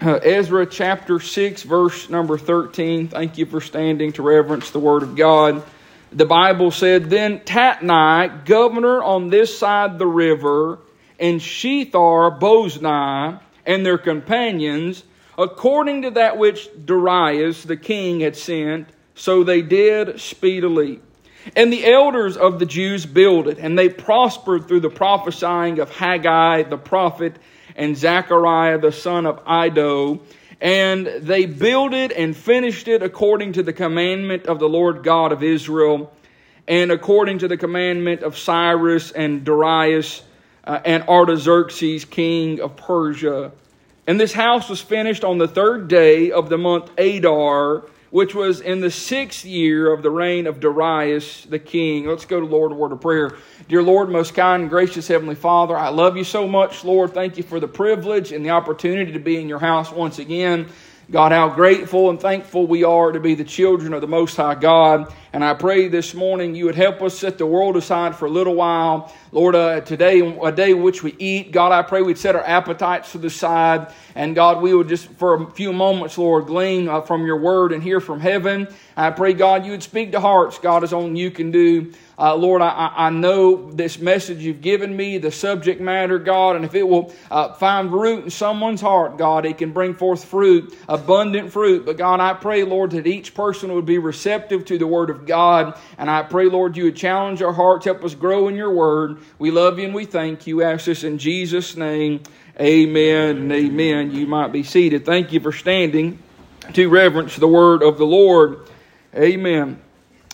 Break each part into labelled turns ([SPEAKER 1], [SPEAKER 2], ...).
[SPEAKER 1] uh, Ezra chapter 6, verse number 13. Thank you for standing to reverence the Word of God. The Bible said, Then Tatnai, governor on this side the river, and Shethar, Bozni, and their companions, according to that which Darius the king had sent, so they did speedily. And the elders of the Jews builded, and they prospered through the prophesying of Haggai the prophet and Zechariah the son of Iddo. And they builded and finished it according to the commandment of the Lord God of Israel, and according to the commandment of Cyrus and Darius uh, and Artaxerxes, king of Persia. And this house was finished on the third day of the month Adar which was in the sixth year of the reign of Darius the king. Let's go to Lord, word of prayer. Dear Lord, most kind and gracious Heavenly Father, I love you so much, Lord. Thank you for the privilege and the opportunity to be in your house once again. God, how grateful and thankful we are to be the children of the Most High God. And I pray this morning you would help us set the world aside for a little while. Lord, uh, today, a day in which we eat, God, I pray we'd set our appetites to the side. And God, we would just, for a few moments, Lord, glean uh, from your word and hear from heaven. I pray, God, you would speak to hearts, God, as only you can do. Uh, Lord, I, I know this message you've given me, the subject matter, God, and if it will uh, find root in someone's heart, God, it can bring forth fruit, abundant fruit. But God, I pray, Lord, that each person would be receptive to the word of God. And I pray, Lord, you would challenge our hearts, help us grow in your word. We love you and we thank you. Ask this in Jesus' name. Amen amen. You might be seated. Thank you for standing to reverence the word of the Lord. Amen.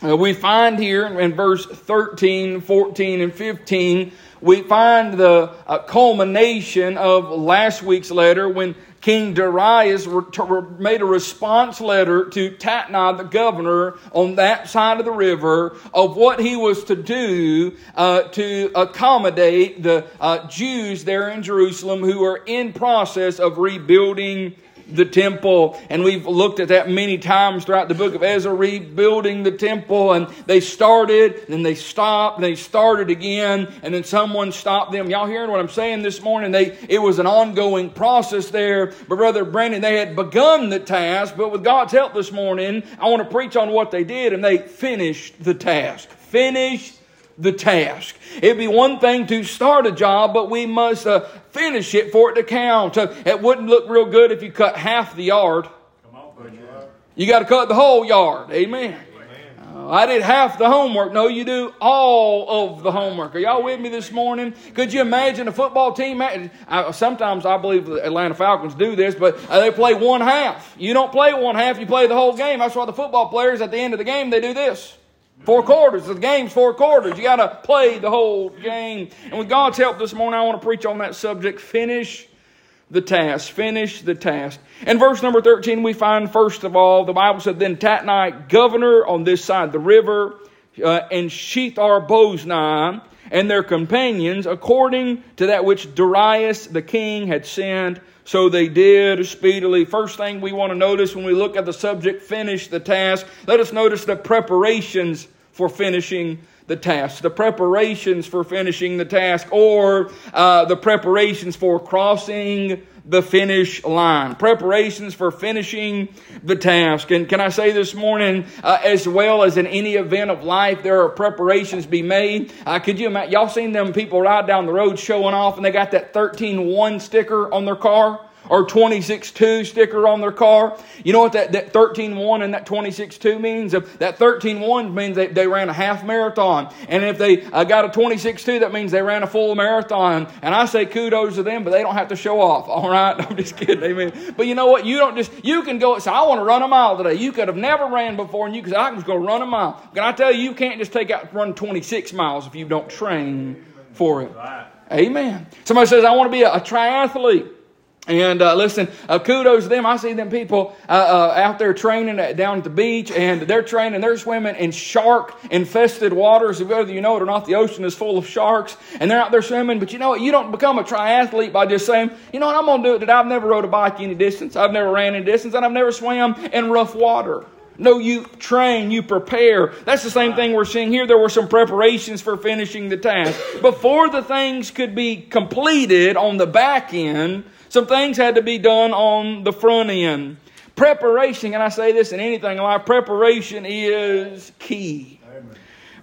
[SPEAKER 1] Uh, we find here in verse 13, 14, and 15, we find the uh, culmination of last week's letter when King Darius made a response letter to Tatnai, the governor on that side of the river, of what he was to do uh, to accommodate the uh, Jews there in Jerusalem who are in process of rebuilding the temple. And we've looked at that many times throughout the book of Ezra, rebuilding the temple. And they started, then they stopped, and they started again, and then someone stopped them. Y'all hearing what I'm saying this morning? They, it was an ongoing process there. But Brother Brandon, they had begun the task, but with God's help this morning, I want to preach on what they did, and they finished the task. Finished the task. It'd be one thing to start a job, but we must uh, finish it for it to count. Uh, it wouldn't look real good if you cut half the yard. You got to cut the whole yard. Amen. Uh, I did half the homework. No, you do all of the homework. Are y'all with me this morning? Could you imagine a football team? I, sometimes I believe the Atlanta Falcons do this, but uh, they play one half. You don't play one half, you play the whole game. That's why the football players at the end of the game, they do this. Four quarters. The game's four quarters. You got to play the whole game. And with God's help this morning, I want to preach on that subject. Finish the task. Finish the task. In verse number 13, we find, first of all, the Bible said, Then Tatnai, governor on this side the river, uh, and Shethar Bozni, and their companions, according to that which Darius the king had sent, so they did speedily. First thing we want to notice when we look at the subject, finish the task, let us notice the preparations for finishing the task, the preparations for finishing the task, or uh, the preparations for crossing the finish line. Preparations for finishing the task. And can I say this morning, uh, as well as in any event of life, there are preparations be made. Uh, could you imagine? Y'all seen them people ride down the road showing off and they got that 13-1 sticker on their car? Or 26.2 sticker on their car. You know what that, that 13.1 and that 26.2 means? That 13.1 means they, they ran a half marathon. And if they uh, got a 26.2, that means they ran a full marathon. And I say kudos to them, but they don't have to show off. All right? I'm just kidding. Amen. But you know what? You don't just, you can go, say, I want to run a mile today. You could have never ran before and you could say, I'm just going to run a mile. Can I tell you, you can't just take out run 26 miles if you don't train for it. Amen. Somebody says, I want to be a, a triathlete. And uh, listen, uh, kudos to them. I see them people uh, uh out there training at, down at the beach, and they're training, they're swimming in shark infested waters. Whether you know it or not, the ocean is full of sharks, and they're out there swimming. But you know what? You don't become a triathlete by just saying, you know what, I'm going to do it today. I've never rode a bike any distance, I've never ran any distance, and I've never swam in rough water. No, you train, you prepare. That's the same thing we're seeing here. There were some preparations for finishing the task. Before the things could be completed on the back end, Some things had to be done on the front end. Preparation, and I say this in anything in life, preparation is key.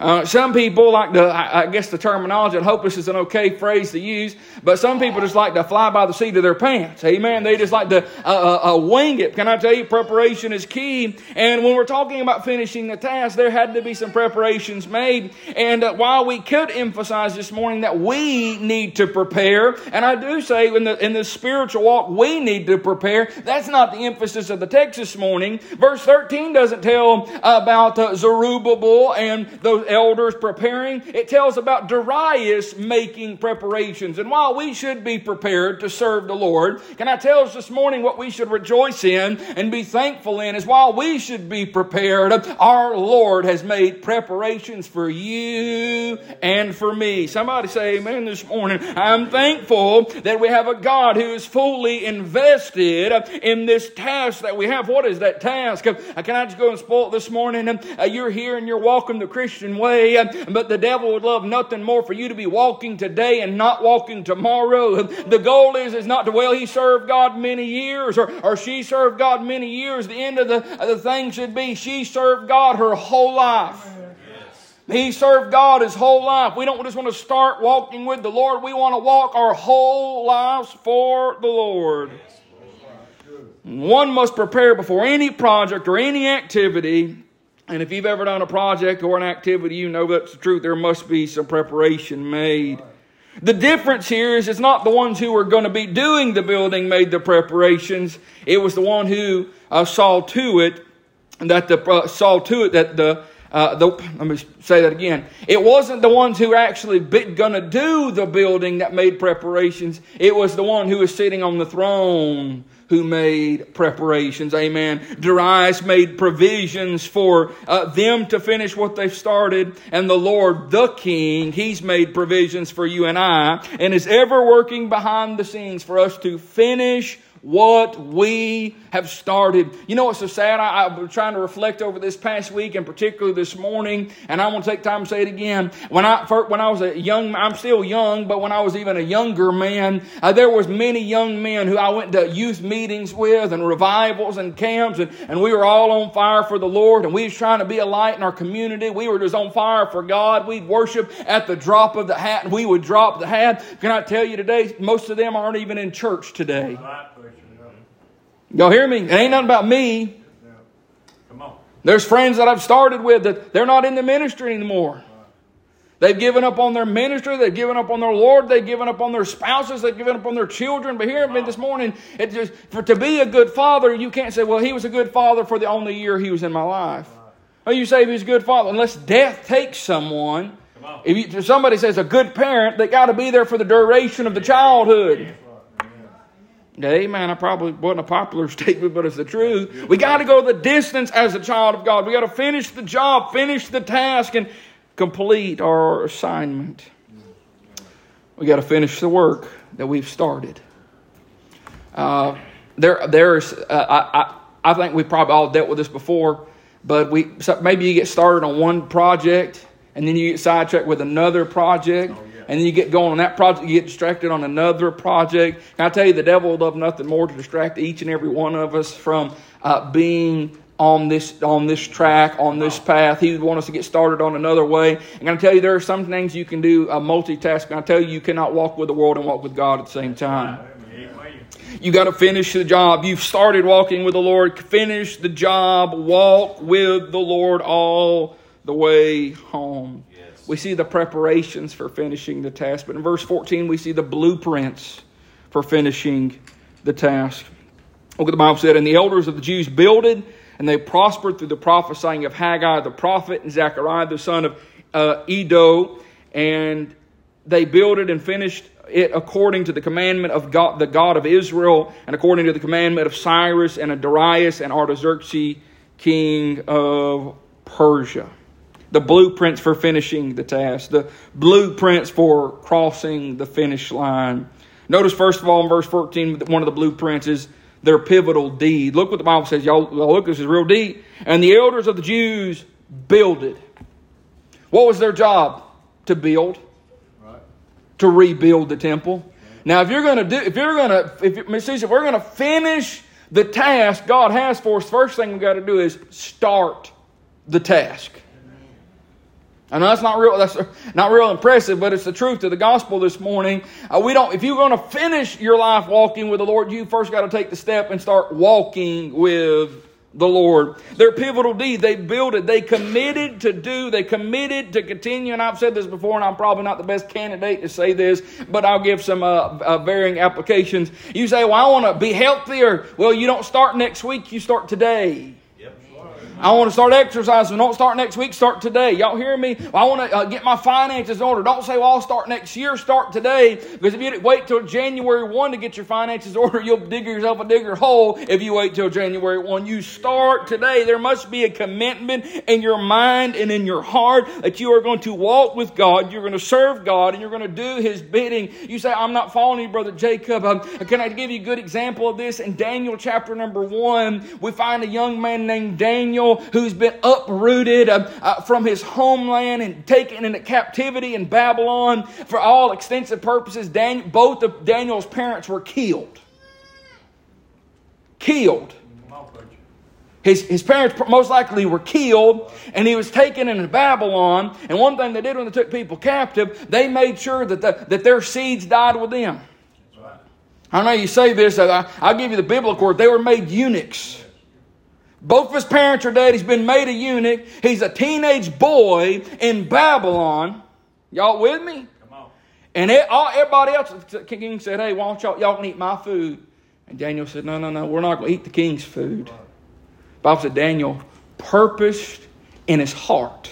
[SPEAKER 1] Uh, some people like to, I, guess the terminology, I hope this is an okay phrase to use, but some people just like to fly by the seat of their pants. Amen. They just like to uh, uh, uh, wing it. Can I tell you, preparation is key. And when we're talking about finishing the task, there had to be some preparations made. And uh, while we could emphasize this morning that we need to prepare, and I do say in the, in the spiritual walk, we need to prepare, that's not the emphasis of the text this morning. Verse 13 doesn't tell about uh, Zerubbabel and those elders preparing. It tells about Darius making preparations. And while we should be prepared to serve the Lord, can I tell us this morning what we should rejoice in and be thankful in is while we should be prepared, our Lord has made preparations for you and for me. Somebody say amen this morning. I'm thankful that we have a God who is fully invested in this task that we have. What is that task? Can I just go and spoil it this morning? Uh, you're here and you're welcome the Christian way, but the devil would love nothing more for you to be walking today and not walking tomorrow. The goal is, is not to, well, he served God many years or, or she served God many years. The end of the, of the thing should be she served God her whole life. He served God his whole life. We don't just want to start walking with the Lord. We want to walk our whole lives for the Lord. One must prepare before any project or any activity and if you've ever done a project or an activity, you know that's the truth. There must be some preparation made. The difference here is it's not the ones who were going to be doing the building made the preparations. It was the one who uh, saw to it that the uh, saw to it that the uh, the, let me say that again. It wasn't the ones who actually going to do the building that made preparations. It was the one who was sitting on the throne who made preparations. Amen. Darius made provisions for uh, them to finish what they've started. And the Lord, the King, He's made provisions for you and I and is ever working behind the scenes for us to finish what we have started. You know what's so sad? I, I've been trying to reflect over this past week and particularly this morning, and I want to take time to say it again. When I when I was a young, I'm still young, but when I was even a younger man, uh, there was many young men who I went to youth meetings with and revivals and camps, and, and we were all on fire for the Lord, and we was trying to be a light in our community. We were just on fire for God. We'd worship at the drop of the hat, and we would drop the hat. Can I tell you today, most of them aren't even in church today. Y'all hear me? It ain't nothing about me. Come on. There's friends that I've started with that they're not in the ministry anymore. They've given up on their ministry. They've given up on their Lord. They've given up on their spouses. They've given up on their children. But here, me this morning, it just for to be a good father, you can't say, "Well, he was a good father for the only year he was in my life." You say he was a good father unless death takes someone. If, you, if somebody says a good parent, they got to be there for the duration of the childhood. Amen. I probably wasn't a popular statement, but it's the truth. We got to go the distance as a child of God. We got to finish the job, finish the task, and complete our assignment. We got to finish the work that we've started. Uh, there, there's. Uh, I, I, I think we probably all dealt with this before, but we so maybe you get started on one project and then you get sidetracked with another project. And then you get going on that project, you get distracted on another project. Can I tell you, the devil would love nothing more to distract each and every one of us from uh, being on this on this track, on this path. He would want us to get started on another way. And I tell you, there are some things you can do uh, multitasking. I tell you, you cannot walk with the world and walk with God at the same time. You got to finish the job. You've started walking with the Lord. Finish the job. Walk with the Lord all the way home we see the preparations for finishing the task. But in verse 14, we see the blueprints for finishing the task. Look what the Bible said. And the elders of the Jews builded, and they prospered through the prophesying of Haggai the prophet and Zechariah the son of uh, Iddo. And they builded and finished it according to the commandment of God, the God of Israel, and according to the commandment of Cyrus and Darius and Artaxerxes, king of Persia the blueprints for finishing the task, the blueprints for crossing the finish line. Notice, first of all, in verse 14, one of the blueprints is their pivotal deed. Look what the Bible says. Y'all, look, this is real deep. And the elders of the Jews builded. What was their job? To build, right. to rebuild the temple. Now, if you're going to do, if you're going to, if if we're going to finish the task God has for us, first thing we got to do is start the task. I know that's not real. That's not real impressive, but it's the truth of the gospel this morning. Uh, we don't. If you're going to finish your life walking with the Lord, you first got to take the step and start walking with the Lord. Their pivotal deed, they built it. They committed to do. They committed to continue. And I've said this before, and I'm probably not the best candidate to say this, but I'll give some uh, uh, varying applications. You say, "Well, I want to be healthier." Well, you don't start next week. You start today. I want to start exercising. Don't start next week, start today. Y'all hear me? I want to uh, get my finances in order. Don't say, well, I'll start next year, start today. Because if you wait till January 1 to get your finances in order, you'll dig yourself a digger hole if you wait till January 1. You start today. There must be a commitment in your mind and in your heart that you are going to walk with God, you're going to serve God, and you're going to do His bidding. You say, I'm not following you, Brother Jacob. Um, can I give you a good example of this? In Daniel chapter number 1, we find a young man named Daniel who's been uprooted uh, uh, from his homeland and taken into captivity in Babylon. For all extensive purposes, Daniel, both of Daniel's parents were killed. Killed. His, his parents most likely were killed, and he was taken into Babylon. And one thing they did when they took people captive, they made sure that, the, that their seeds died with them. I know you say this, I, I'll give you the biblical word. They were made eunuchs. Both of his parents are dead. He's been made a eunuch. He's a teenage boy in Babylon. Y'all with me? Come on. And it, all, everybody else, the king said, hey, why don't y'all, y'all can eat my food? And Daniel said, no, no, no, we're not going to eat the king's food. Bible said Daniel purposed in his heart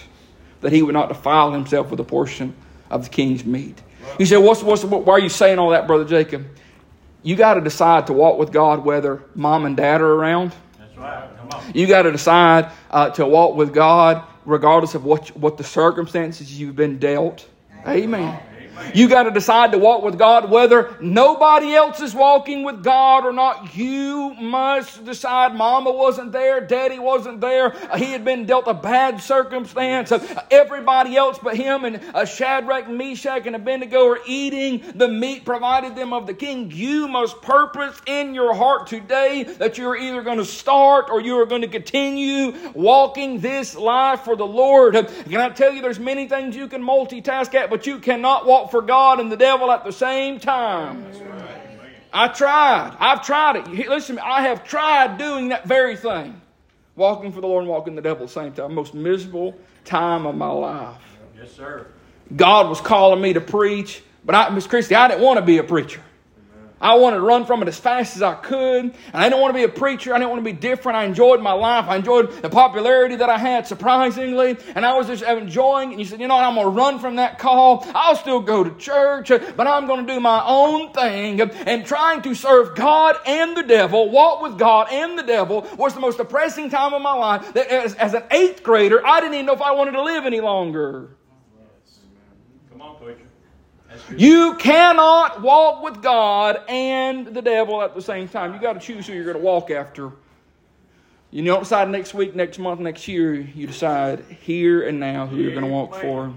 [SPEAKER 1] that he would not defile himself with a portion of the king's meat. You said, what's, what's, why are you saying all that, Brother Jacob? You got to decide to walk with God whether mom and dad are around. That's right. You got to decide uh, to walk with God regardless of what, what the circumstances you've been dealt. Amen. You got to decide to walk with God whether nobody else is walking with God or not. You must decide. Mama wasn't there, daddy wasn't there. He had been dealt a bad circumstance. Everybody else but him and uh, Shadrach, Meshach, and Abednego are eating the meat provided them of the king. You must purpose in your heart today that you're either going to start or you are going to continue walking this life for the Lord. Can I tell you there's many things you can multitask at, but you cannot walk for God and the devil at the same time. I tried. I've tried it. Listen, to me, I have tried doing that very thing. Walking for the Lord and walking the devil at the same time. Most miserable time of my life.
[SPEAKER 2] Yes, sir.
[SPEAKER 1] God was calling me to preach, but I, Miss Christie, I didn't want to be a preacher. I wanted to run from it as fast as I could. And I didn't want to be a preacher. I didn't want to be different. I enjoyed my life. I enjoyed the popularity that I had, surprisingly. And I was just enjoying. And you said, you know what? I'm going to run from that call. I'll still go to church, but I'm going to do my own thing. And trying to serve God and the devil, walk with God and the devil, was the most depressing time of my life. As, as an eighth grader, I didn't even know if I wanted to live any longer.
[SPEAKER 2] Come on, preacher.
[SPEAKER 1] You cannot walk with God and the devil at the same time. You got to choose who you're going to walk after. You don't decide next week, next month, next year. You decide here and now who you're going to walk for.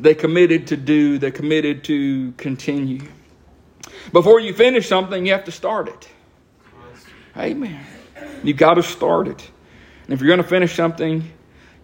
[SPEAKER 1] They committed to do, they committed to continue. Before you finish something, you have to start it. Amen. You got to start it. And if you're going to finish something,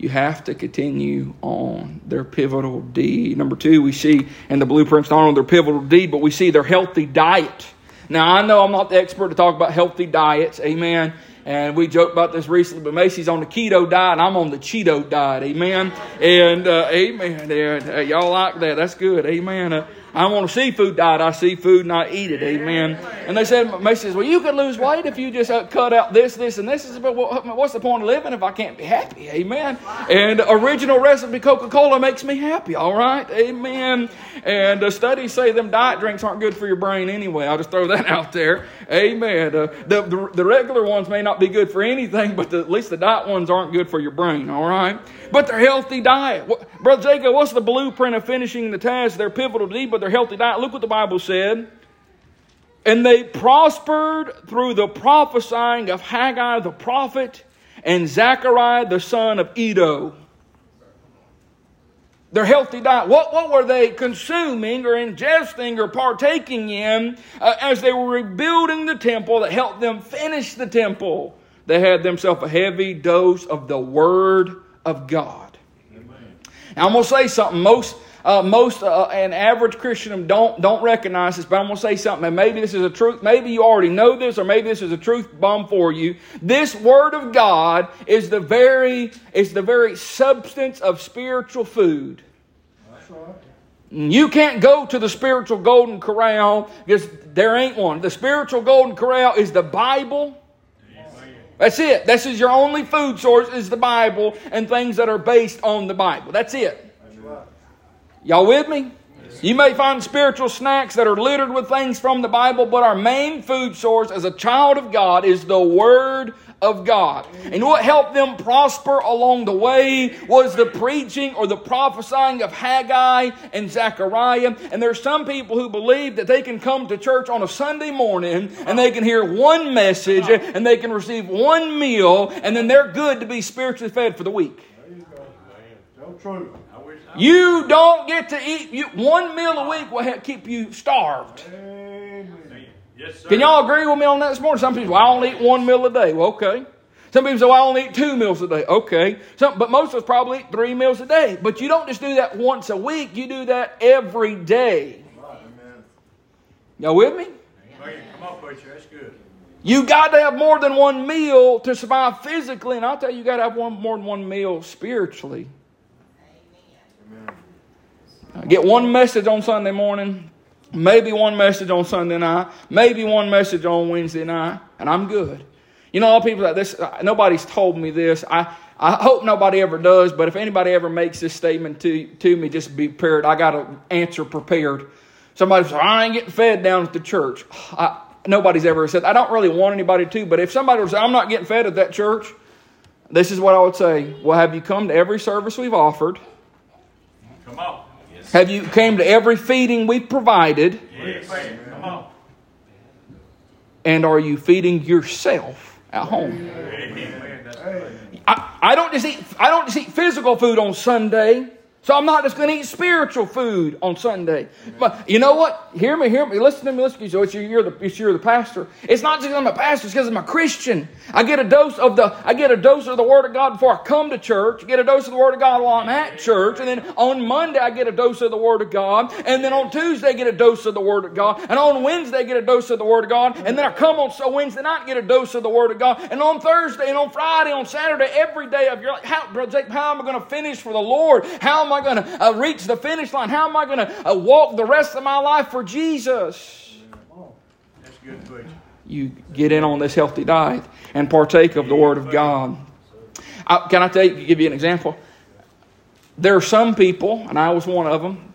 [SPEAKER 1] you have to continue on their pivotal deed. Number two, we see in the blueprints not only their pivotal deed, but we see their healthy diet. Now, I know I'm not the expert to talk about healthy diets, amen. And we joked about this recently, but Macy's on the keto diet, I'm on the Cheeto diet, amen. And uh, amen. And, uh, y'all like that? That's good, amen. Uh, I want a seafood diet. I see food and I eat it. Amen. And they said, Macy says, well, you could lose weight if you just uh, cut out this, this, and this. Is but what's the point of living if I can't be happy? Amen. And original recipe Coca-Cola makes me happy. All right. Amen. And the studies say them diet drinks aren't good for your brain anyway. I'll just throw that out there. Amen. Uh, the, the, the regular ones may not be good for anything, but the, at least the diet ones aren't good for your brain. All right. But they're healthy diet. What, Brother Jacob, what's the blueprint of finishing the task? They're pivotal to but their healthy diet. Look what the Bible said. And they prospered through the prophesying of Haggai the prophet and Zechariah the son of Iddo. Their healthy diet. What, what were they consuming or ingesting or partaking in uh, as they were rebuilding the temple that helped them finish the temple? They had themselves a heavy dose of the Word of God. Now, I'm going to say something. Most uh, most uh, an average Christian don't don't recognize this, but I'm going to say something. And maybe this is a truth. Maybe you already know this, or maybe this is a truth bomb for you. This Word of God is the very is the very substance of spiritual food. You can't go to the spiritual golden corral because there ain't one. The spiritual golden corral is the Bible. That's it. This is your only food source is the Bible and things that are based on the Bible. That's it. Y'all with me? You may find spiritual snacks that are littered with things from the Bible, but our main food source as a child of God is the Word of God. And what helped them prosper along the way was the preaching or the prophesying of Haggai and Zechariah. And there's some people who believe that they can come to church on a Sunday morning and they can hear one message and they can receive one meal and then they're good to be spiritually fed for the week. There you go. Tell truth. You don't get to eat you, one meal a week will help keep you starved. Yes, Can y'all agree with me on that this morning? Some people, well, I only eat one meal a day. Well, okay. Some people say, well, I only eat two meals a day. Okay. Some, but most of us probably eat three meals a day. But you don't just do that once a week, you do that every day. Y'all with me?
[SPEAKER 2] Come on, preacher. That's good.
[SPEAKER 1] You got to have more than one meal to survive physically, and I'll tell you, you got to have one, more than one meal spiritually. I get one message on Sunday morning, maybe one message on Sunday night, maybe one message on Wednesday night, and I'm good. You know, all people that this, uh, nobody's told me this. I, I hope nobody ever does, but if anybody ever makes this statement to, to me, just be prepared. I got an answer prepared. Somebody says, I ain't getting fed down at the church. I, nobody's ever said, I don't really want anybody to, but if somebody was, I'm not getting fed at that church, this is what I would say. Well, have you come to every service we've offered?
[SPEAKER 2] Come on.
[SPEAKER 1] Have you came to every feeding we provided?
[SPEAKER 2] Yes. Come on.
[SPEAKER 1] And are you feeding yourself at home? I, I don't just eat I don't just eat physical food on Sunday. So I'm not just going to eat spiritual food on Sunday. But you know what? Hear me, hear me. Listen to me, listen to me. So it's you're the, it's you're the pastor. It's not just because I'm a pastor, it's because I'm a Christian. I get a dose of the, I get a dose of the Word of God before I come to church. I get a dose of the Word of God while I'm at church. And then on Monday, I get a dose of the Word of God. And then on Tuesday, I get a dose of the Word of God. And on Wednesday, I get a dose of the Word of God. And then I come on so Wednesday night get a dose of the Word of God. And on Thursday and on Friday, and on Saturday, every day of your life, how, how am I going to finish for the Lord? How am I going to uh, reach the finish line? How am I going to uh, walk the rest of my life for Jesus?
[SPEAKER 2] That's good,
[SPEAKER 1] You get in on this healthy diet and partake of the Word of God. I, can I tell you, give you an example? There are some people, and I was one of them,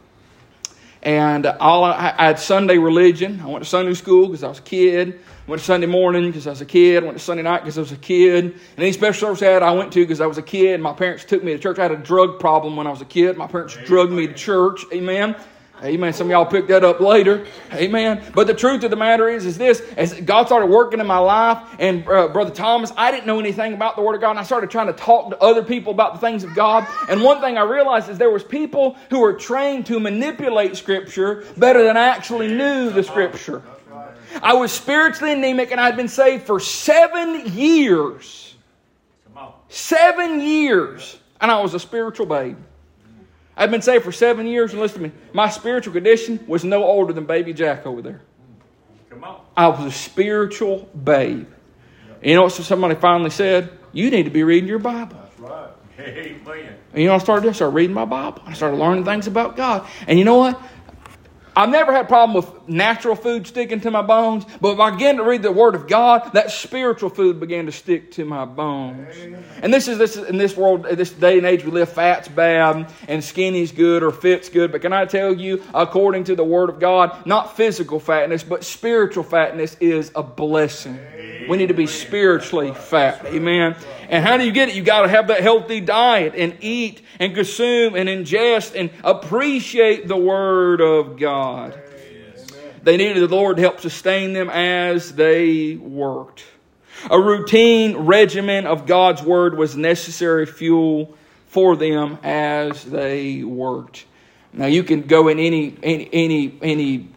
[SPEAKER 1] and all I, I had Sunday religion. I went to Sunday school because I was a kid. I went to Sunday morning because I was a kid. I went to Sunday night because I was a kid. And any special service I had, I went to because I was a kid. My parents took me to church. I had a drug problem when I was a kid. My parents drugged me to church. Amen. Amen. Some of y'all picked that up later. Amen. But the truth of the matter is, is this: as God started working in my life, and uh, Brother Thomas, I didn't know anything about the Word of God, and I started trying to talk to other people about the things of God. And one thing I realized is there was people who were trained to manipulate Scripture better than I actually knew the Scripture. I was spiritually anemic, and I'd been saved for seven years. Seven years, and I was a spiritual babe. I've been saved for seven years, and listen to me. My spiritual condition was no older than baby Jack over there.
[SPEAKER 2] Come on.
[SPEAKER 1] I was a spiritual babe. And you know what somebody finally said? You need to be reading your Bible.
[SPEAKER 2] That's right. Amen.
[SPEAKER 1] And you know what I started doing? I started reading my Bible. I started learning things about God. And you know what? I've never had a problem with natural food sticking to my bones, but if I began to read the Word of God, that spiritual food began to stick to my bones. And this is this in this world, this day and age we live, fat's bad and skinny's good or fit's good. But can I tell you, according to the Word of God, not physical fatness, but spiritual fatness is a blessing. We need to be spiritually fat. Amen. And how do you get it? You got to have that healthy diet and eat and consume and ingest and appreciate the Word of God. They needed the Lord to help sustain them as they worked. A routine regimen of God's Word was necessary fuel for them as they worked. Now you can go in any any any any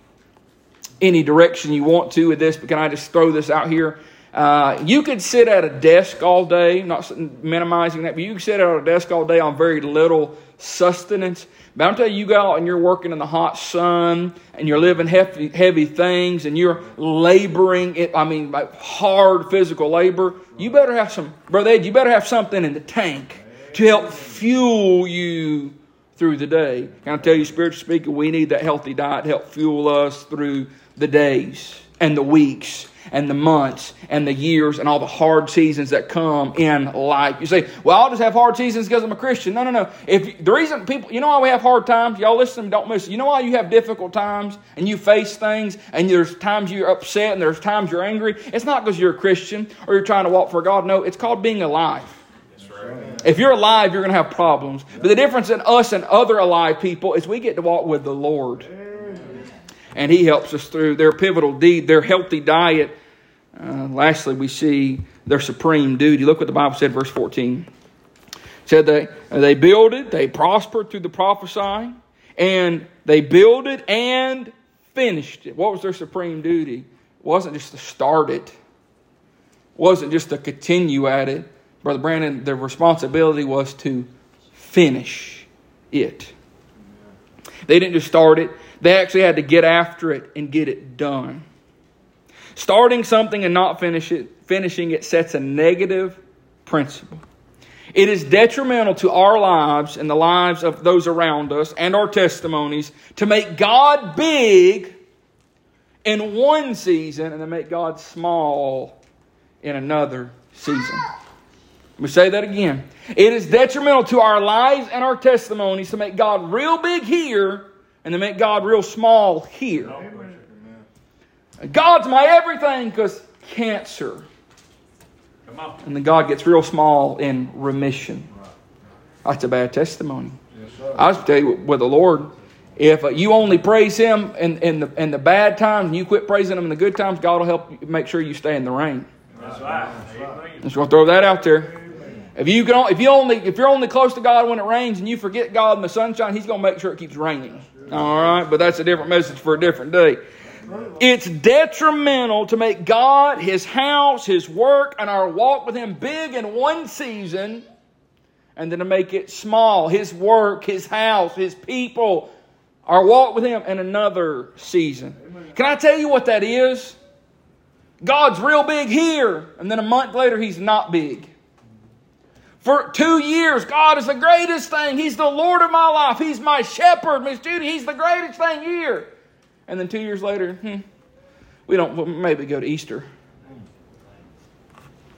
[SPEAKER 1] any direction you want to with this, but can I just throw this out here? Uh, you could sit at a desk all day, not minimizing that, but you could sit at a desk all day on very little sustenance. But I'm telling you, you go out and you're working in the hot sun and you're living heavy, heavy things and you're laboring, it, I mean, like hard physical labor. You better have some, Brother Ed, you better have something in the tank to help fuel you through the day. Can I tell you, spiritually speaking, we need that healthy diet to help fuel us through the days and the weeks and the months and the years and all the hard seasons that come in life. You say, well, I'll just have hard seasons because I'm a Christian. No, no, no. If the reason people, you know why we have hard times? Y'all listen, don't miss. You know why you have difficult times and you face things and there's times you're upset and there's times you're angry? It's not because you're a Christian or you're trying to walk for God. No, it's called being alive. If you're alive, you're going to have problems. But the difference in us and other alive people is we get to walk with the Lord. And He helps us through their pivotal deed, their healthy diet. Uh, lastly, we see their supreme duty. Look what the Bible said, verse 14. It said they, they builded, they prospered through the prophesying, and they builded and finished it. What was their supreme duty? It wasn't just to start it, it wasn't just to continue at it Brother Brandon, their responsibility was to finish it. They didn't just start it, they actually had to get after it and get it done. Starting something and not finish it, finishing it sets a negative principle. It is detrimental to our lives and the lives of those around us and our testimonies to make God big in one season and to make God small in another season. Let me say that again. It is detrimental to our lives and our testimonies to make God real big here and to make God real small here. God's my everything because cancer. And then God gets real small in remission. That's a bad testimony. I was tell you with the Lord, if you only praise Him in, in, the, in the bad times and you quit praising Him in the good times, God will help make sure you stay in the rain. That's right. Just going to throw that out there. If you can, if you only, if you're only close to God when it rains and you forget God in the sunshine, He's going to make sure it keeps raining. All right, but that's a different message for a different day. It's detrimental to make God, His house, His work, and our walk with Him big in one season, and then to make it small. His work, His house, His people, our walk with Him in another season. Can I tell you what that is? God's real big here, and then a month later, He's not big. For two years, God is the greatest thing. He's the Lord of my life. He's my shepherd, Miss Judy. He's the greatest thing here. And then two years later, hmm, we don't we'll maybe go to Easter.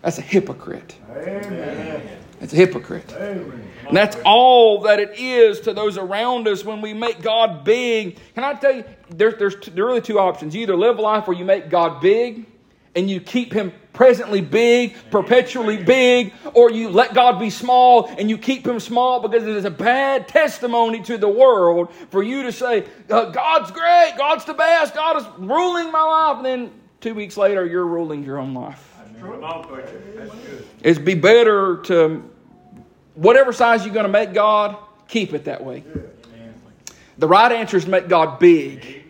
[SPEAKER 1] That's a hypocrite. Amen. That's a hypocrite. Amen. And that's all that it is to those around us when we make God big. Can I tell you, there's, there's, there are really two options. You either live a life where you make God big and you keep him presently big, perpetually big, or you let God be small and you keep him small because it is a bad testimony to the world for you to say, uh, God's great, God's the best, God is ruling my life, and then two weeks later you're ruling your own life. It's be better to, whatever size you're going to make God, keep it that way. The right answer is make God big.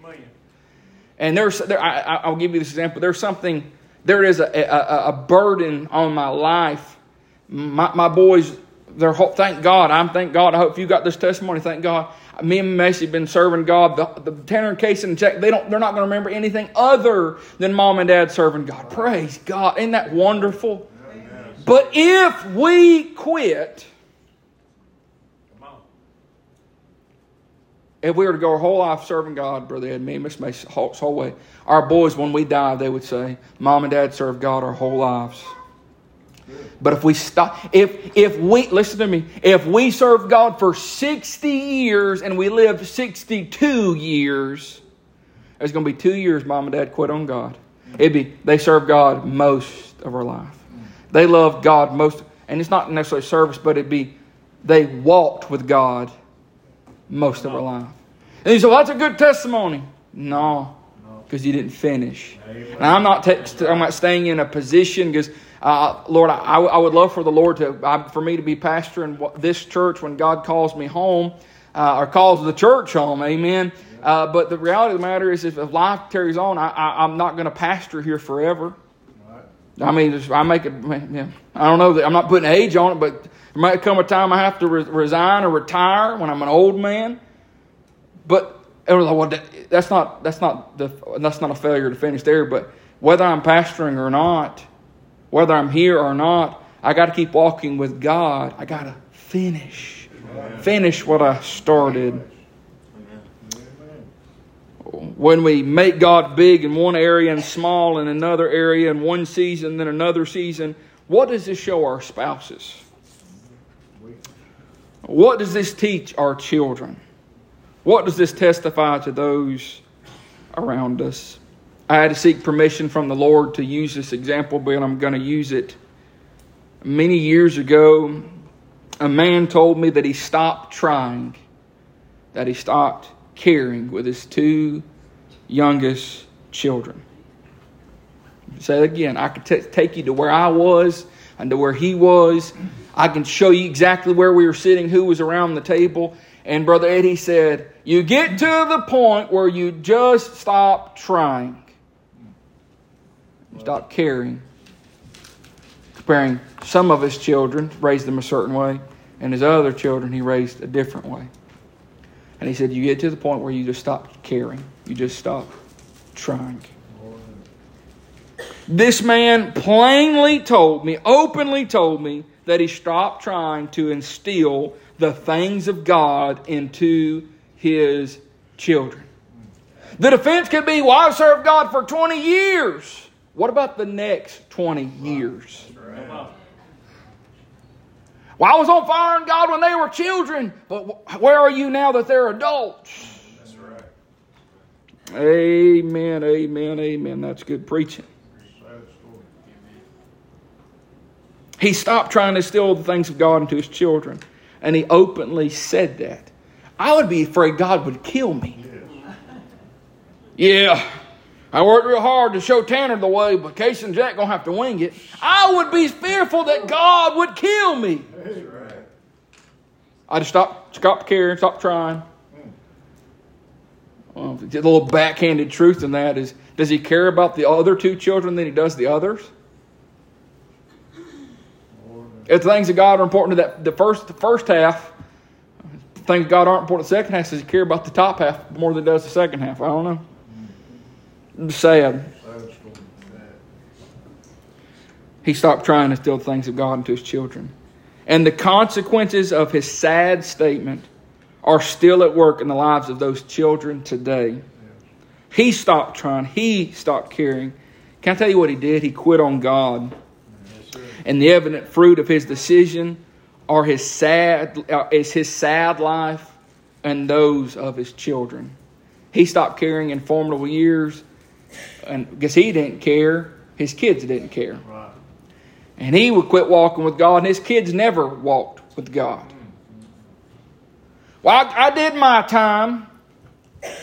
[SPEAKER 1] And there's, there, I, will give you this example. There's something, there is a, a, a burden on my life. My, my boys, they're, thank God. I'm thank God. I hope you got this testimony. Thank God. Me and Macy have been serving God. The, the Tanner and Casey and Jack, they don't, they're not going to remember anything other than mom and dad serving God. Praise God. Isn't that wonderful? But if we quit, If we were to go our whole life serving God, Brother Ed, me and Miss Mace, whole, whole way, our boys, when we die, they would say, Mom and Dad served God our whole lives. But if we stop, if if we listen to me, if we serve God for sixty years and we lived sixty-two years, there's going to be two years Mom and Dad quit on God. It'd be they served God most of our life. They loved God most, and it's not necessarily service, but it'd be they walked with God most of our life. And you say, well, that's a good testimony. No. because you didn't finish. And I'm not, i I'm not staying in a position because, uh, Lord, I, I would love for the Lord to, uh, for me to be pastor in this church when God calls me home uh, or calls the church home. Amen. Uh, but the reality of the matter is, if life carries on, I, I, I'm not going to pastor here forever. I mean, I make it. I don't know. I'm not putting age on it, but there might come a time I have to re- resign or retire when I'm an old man. But well, that's not that's not the that's not a failure to finish there. But whether I'm pastoring or not, whether I'm here or not, I got to keep walking with God. I got to finish, finish what I started when we make God big in one area and small in another area in one season, then another season, what does this show our spouses? What does this teach our children? What does this testify to those around us? I had to seek permission from the Lord to use this example, but I'm going to use it. Many years ago, a man told me that he stopped trying, that he stopped caring with his two youngest children. Say it again. I could t- take you to where I was and to where he was. I can show you exactly where we were sitting, who was around the table. And Brother Eddie said, You get to the point where you just stop trying, stop caring. Comparing some of his children, raised them a certain way, and his other children, he raised a different way. And he said, You get to the point where you just stop caring. You just stop trying. This man plainly told me, openly told me, that he stopped trying to instill the things of God into his children. The defense could be, well, I've served God for 20 years. What about the next 20 years? Well, I was on fire in God when they were children, but where are you now that they're adults? That's right. Amen, amen, amen. That's good preaching. He stopped trying to instill the things of God into his children, and he openly said that. I would be afraid God would kill me. Yeah, I worked real hard to show Tanner the way, but Casey and Jack gonna have to wing it. I would be fearful that God would kill me. I just stopped, stopped caring, stopped trying. Well, the little backhanded truth in that is, does he care about the other two children than he does the others? If the things of God are important to that, the first, the first half, things of God aren't important to the second half, does he care about the top half more than does the second half? I don't know. Sad. He stopped trying to steal things of God into his children. And the consequences of his sad statement are still at work in the lives of those children today. He stopped trying, he stopped caring. Can I tell you what he did? He quit on God. And the evident fruit of his decision are his sad uh, is his sad life and those of his children. He stopped caring in formidable years, and because he didn't care, his kids didn't care. Right. And he would quit walking with God, and his kids never walked with God. Well, I, I did my time.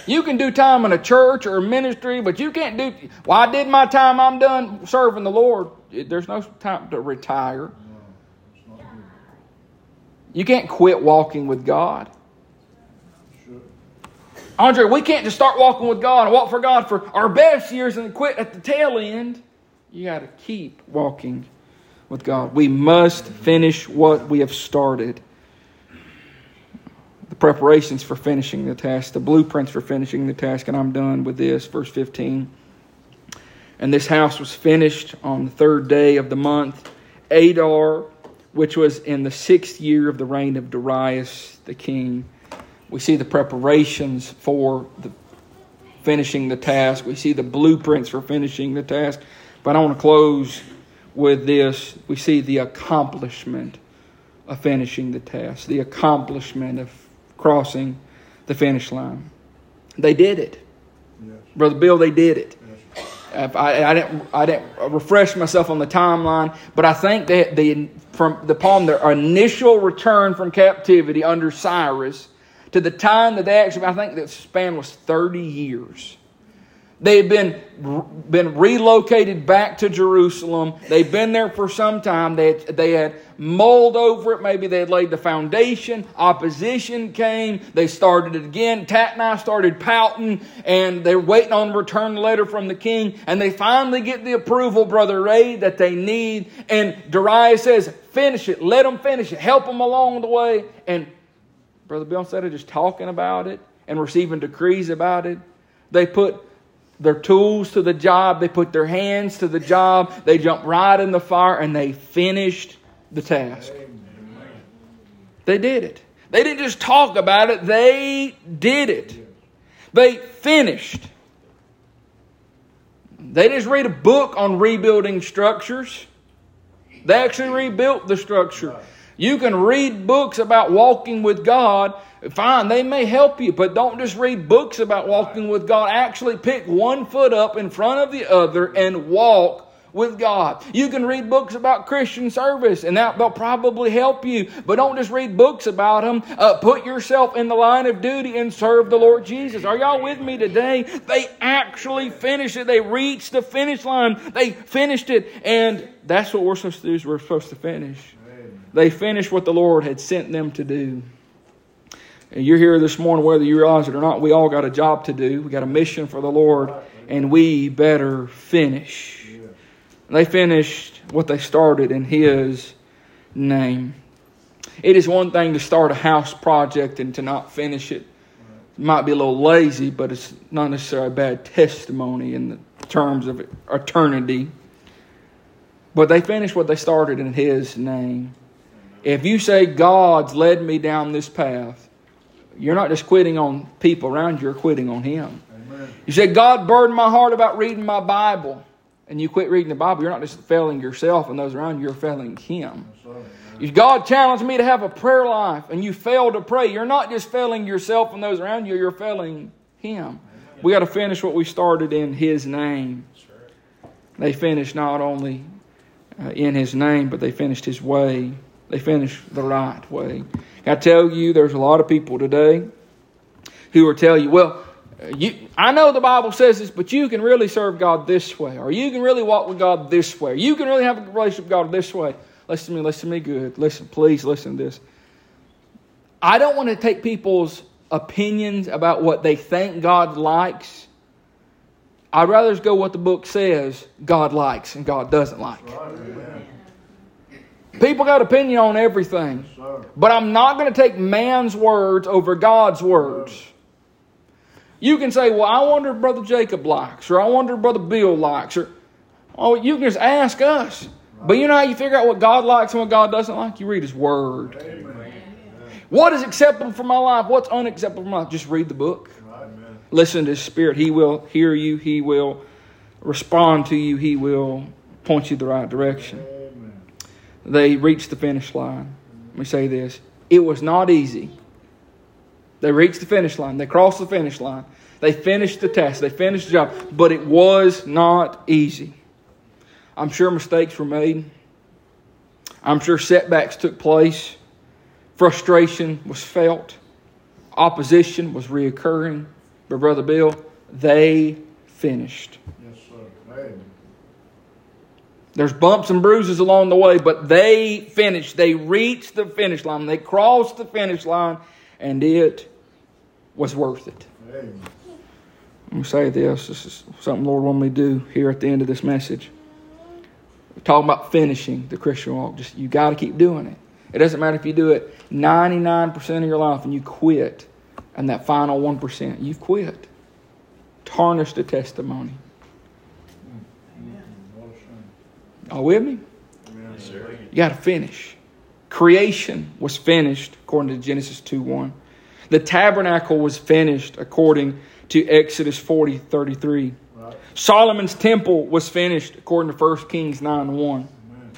[SPEAKER 1] You can do time in a church or a ministry, but you can't do. Well, I did my time. I'm done serving the Lord. There's no time to retire. You can't quit walking with God. Andre, we can't just start walking with God and walk for God for our best years and quit at the tail end. You got to keep walking with God. We must finish what we have started. Preparations for finishing the task, the blueprints for finishing the task, and I'm done with this. Verse 15. And this house was finished on the third day of the month, Adar, which was in the sixth year of the reign of Darius the king. We see the preparations for the finishing the task. We see the blueprints for finishing the task. But I want to close with this. We see the accomplishment of finishing the task, the accomplishment of crossing the finish line. They did it. Yes. Brother Bill, they did it. I, I, didn't, I didn't refresh myself on the timeline, but I think that the, from the upon their initial return from captivity under Cyrus to the time that they actually, I think the span was 30 years. They had been, been relocated back to Jerusalem. They'd been there for some time. They had, they had mulled over it. Maybe they had laid the foundation. Opposition came. They started it again. Tatnai started pouting, and they're waiting on a return letter from the king. And they finally get the approval, Brother Ray, that they need. And Darius says, finish it. Let them finish it. Help them along the way. And Brother Bill, instead of just talking about it and receiving decrees about it, they put their tools to the job, they put their hands to the job, they jumped right in the fire, and they finished the task. They did it. They didn't just talk about it, they did it. They finished. They didn't just read a book on rebuilding structures. They actually rebuilt the structure. You can read books about walking with God, Fine, they may help you, but don't just read books about walking with God. Actually, pick one foot up in front of the other and walk with God. You can read books about Christian service, and that they'll probably help you. But don't just read books about them. Uh, put yourself in the line of duty and serve the Lord Jesus. Are y'all with me today? They actually finished it. They reached the finish line. They finished it, and that's what we're supposed to do. Is we're supposed to finish. They finished what the Lord had sent them to do. And you're here this morning, whether you realize it or not, we all got a job to do. We got a mission for the Lord, and we better finish. They finished what they started in His name. It is one thing to start a house project and to not finish it. It might be a little lazy, but it's not necessarily a bad testimony in the terms of eternity. But they finished what they started in His name. If you say, God's led me down this path, you're not just quitting on people around you, you're quitting on Him. Amen. You say, God burdened my heart about reading my Bible, and you quit reading the Bible, you're not just failing yourself and those around you, you're failing Him. If God challenged me to have a prayer life and you fail to pray, you're not just failing yourself and those around you, you're failing Him. We got to finish what we started in His name. They finished not only uh, in His name, but they finished His way. They finish the right way. I tell you, there's a lot of people today who are telling you, well, you, I know the Bible says this, but you can really serve God this way, or you can really walk with God this way, or you can really have a relationship with God this way. Listen to me, listen to me good. Listen, please listen to this. I don't want to take people's opinions about what they think God likes. I'd rather just go what the book says God likes and God doesn't like. Right, People got opinion on everything. But I'm not going to take man's words over God's words. You can say, well, I wonder if Brother Jacob likes, or I wonder if Brother Bill likes, or oh, you can just ask us. But you know how you figure out what God likes and what God doesn't like? You read His Word. Amen. What is acceptable for my life? What's unacceptable for my life? Just read the book. Listen to His Spirit. He will hear you. He will respond to you. He will point you the right direction they reached the finish line. Let me say this it was not easy. They reached the finish line, they crossed the finish line, they finished the test, they finished the job, but it was not easy. I'm sure mistakes were made. I'm sure setbacks took place. Frustration was felt. Opposition was reoccurring. But, Brother Bill, they finished. There's bumps and bruises along the way, but they finished. They reached the finish line. They crossed the finish line, and it was worth it. Amen. Let me say this. This is something Lord wanted me to do here at the end of this message. We're talking about finishing the Christian walk. Just you got to keep doing it. It doesn't matter if you do it 99% of your life and you quit, and that final 1%, you've quit. Tarnish the testimony. Are with me? Yes, you got to finish. Creation was finished according to Genesis 2 1. The tabernacle was finished according to Exodus 40 33. Right. Solomon's temple was finished according to 1 Kings 9 1. Amen.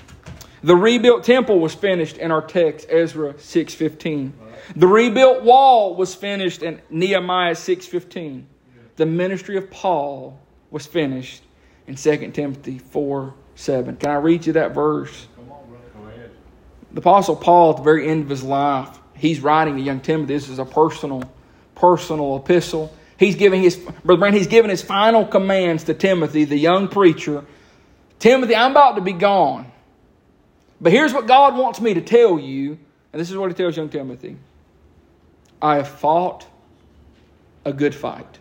[SPEAKER 1] The rebuilt temple was finished in our text, Ezra 6.15. Right. The rebuilt wall was finished in Nehemiah 6.15. Yeah. The ministry of Paul was finished in 2 Timothy 4 7. Can I read you that verse? Come on, brother. The Apostle Paul, at the very end of his life, he's writing to young Timothy. This is a personal, personal epistle. He's giving his brother Brand, he's giving his final commands to Timothy, the young preacher. Timothy, I'm about to be gone. But here's what God wants me to tell you, and this is what he tells young Timothy. I have fought a good fight.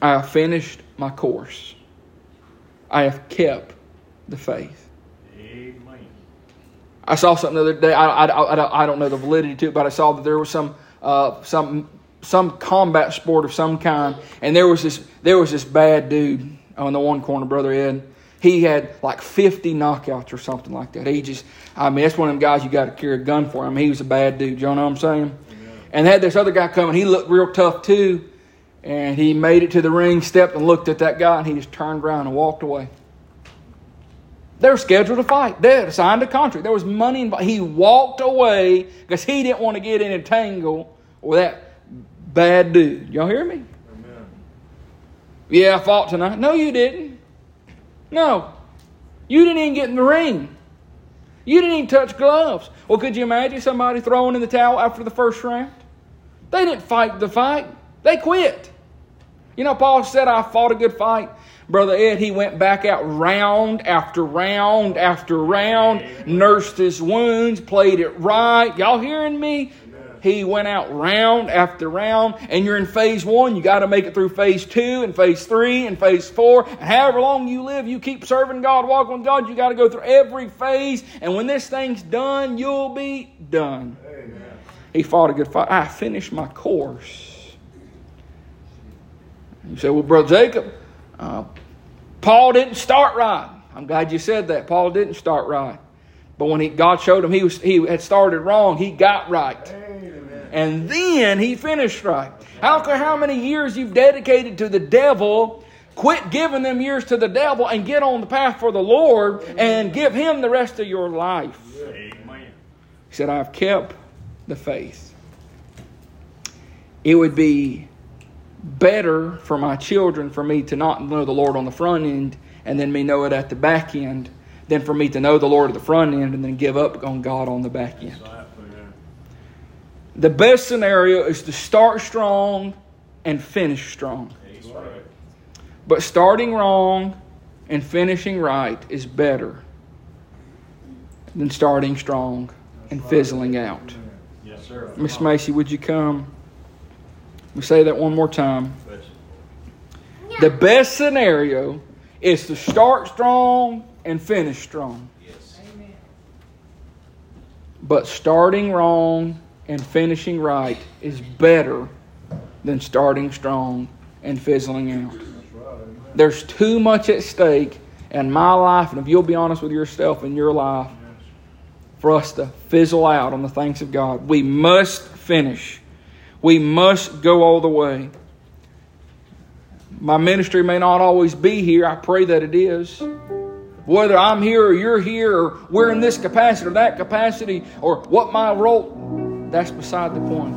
[SPEAKER 1] I have finished my course. I have kept the faith.
[SPEAKER 2] Amen.
[SPEAKER 1] I saw something the other day. I, I, I, I don't know the validity to it, but I saw that there was some uh, some some combat sport of some kind, and there was this there was this bad dude on the one corner, brother Ed. He had like 50 knockouts or something like that. He just, I mean, that's one of them guys you got to carry a gun for. I mean, he was a bad dude. You know what I'm saying? And they had this other guy coming. He looked real tough too. And he made it to the ring, stepped and looked at that guy, and he just turned around and walked away. They were scheduled to fight. They had signed a contract. There was money involved. He walked away because he didn't want to get in a tangle with that bad dude. Y'all hear me?
[SPEAKER 2] Amen.
[SPEAKER 1] Yeah, I fought tonight. No, you didn't. No. You didn't even get in the ring. You didn't even touch gloves. Well, could you imagine somebody throwing in the towel after the first round? They didn't fight the fight, they quit. You know, Paul said, I fought a good fight. Brother Ed, he went back out round after round after round, nursed his wounds, played it right. Y'all hearing me? He went out round after round, and you're in phase one. You got to make it through phase two, and phase three, and phase four. And however long you live, you keep serving God, walking with God. You got to go through every phase, and when this thing's done, you'll be done.
[SPEAKER 2] Amen.
[SPEAKER 1] He fought a good fight. I finished my course. You say, well, Brother Jacob, uh, Paul didn't start right. I'm glad you said that. Paul didn't start right. But when he, God showed him he, was, he had started wrong, he got right.
[SPEAKER 2] Amen.
[SPEAKER 1] And then he finished right. I don't care how many years you've dedicated to the devil, quit giving them years to the devil and get on the path for the Lord and give him the rest of your life.
[SPEAKER 2] Amen.
[SPEAKER 1] He said, I've kept the faith. It would be better for my children for me to not know the Lord on the front end and then me know it at the back end than for me to know the Lord at the front end and then give up on God on the back end. The best scenario is to start strong and finish strong. But starting wrong and finishing right is better than starting strong and fizzling out.
[SPEAKER 2] Yes, sir.
[SPEAKER 1] Miss Macy, would you come? We say that one more time. The best scenario is to start strong and finish strong.
[SPEAKER 2] Yes.
[SPEAKER 1] But starting wrong and finishing right is better than starting strong and fizzling out. There's too much at stake in my life, and if you'll be honest with yourself in your life, for us to fizzle out on the things of God. We must finish. We must go all the way. My ministry may not always be here. I pray that it is. Whether I'm here or you're here, or we're in this capacity or that capacity, or what my role, that's beside the point.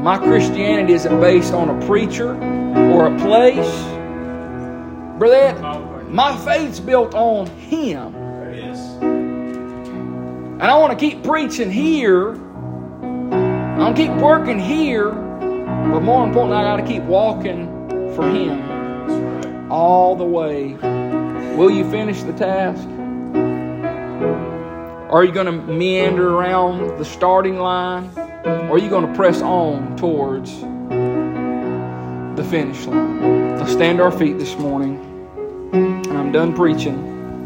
[SPEAKER 1] My Christianity isn't based on a preacher or a place. Brother, Ed, my faith's built on Him.
[SPEAKER 2] Yes.
[SPEAKER 1] And I want to keep preaching here. I want to keep working here. But more importantly, I got to keep walking for Him all the way. Will you finish the task? Are you going to meander around the starting line? Or are you going to press on towards the finish line? Let's stand to our feet this morning. And I'm done preaching.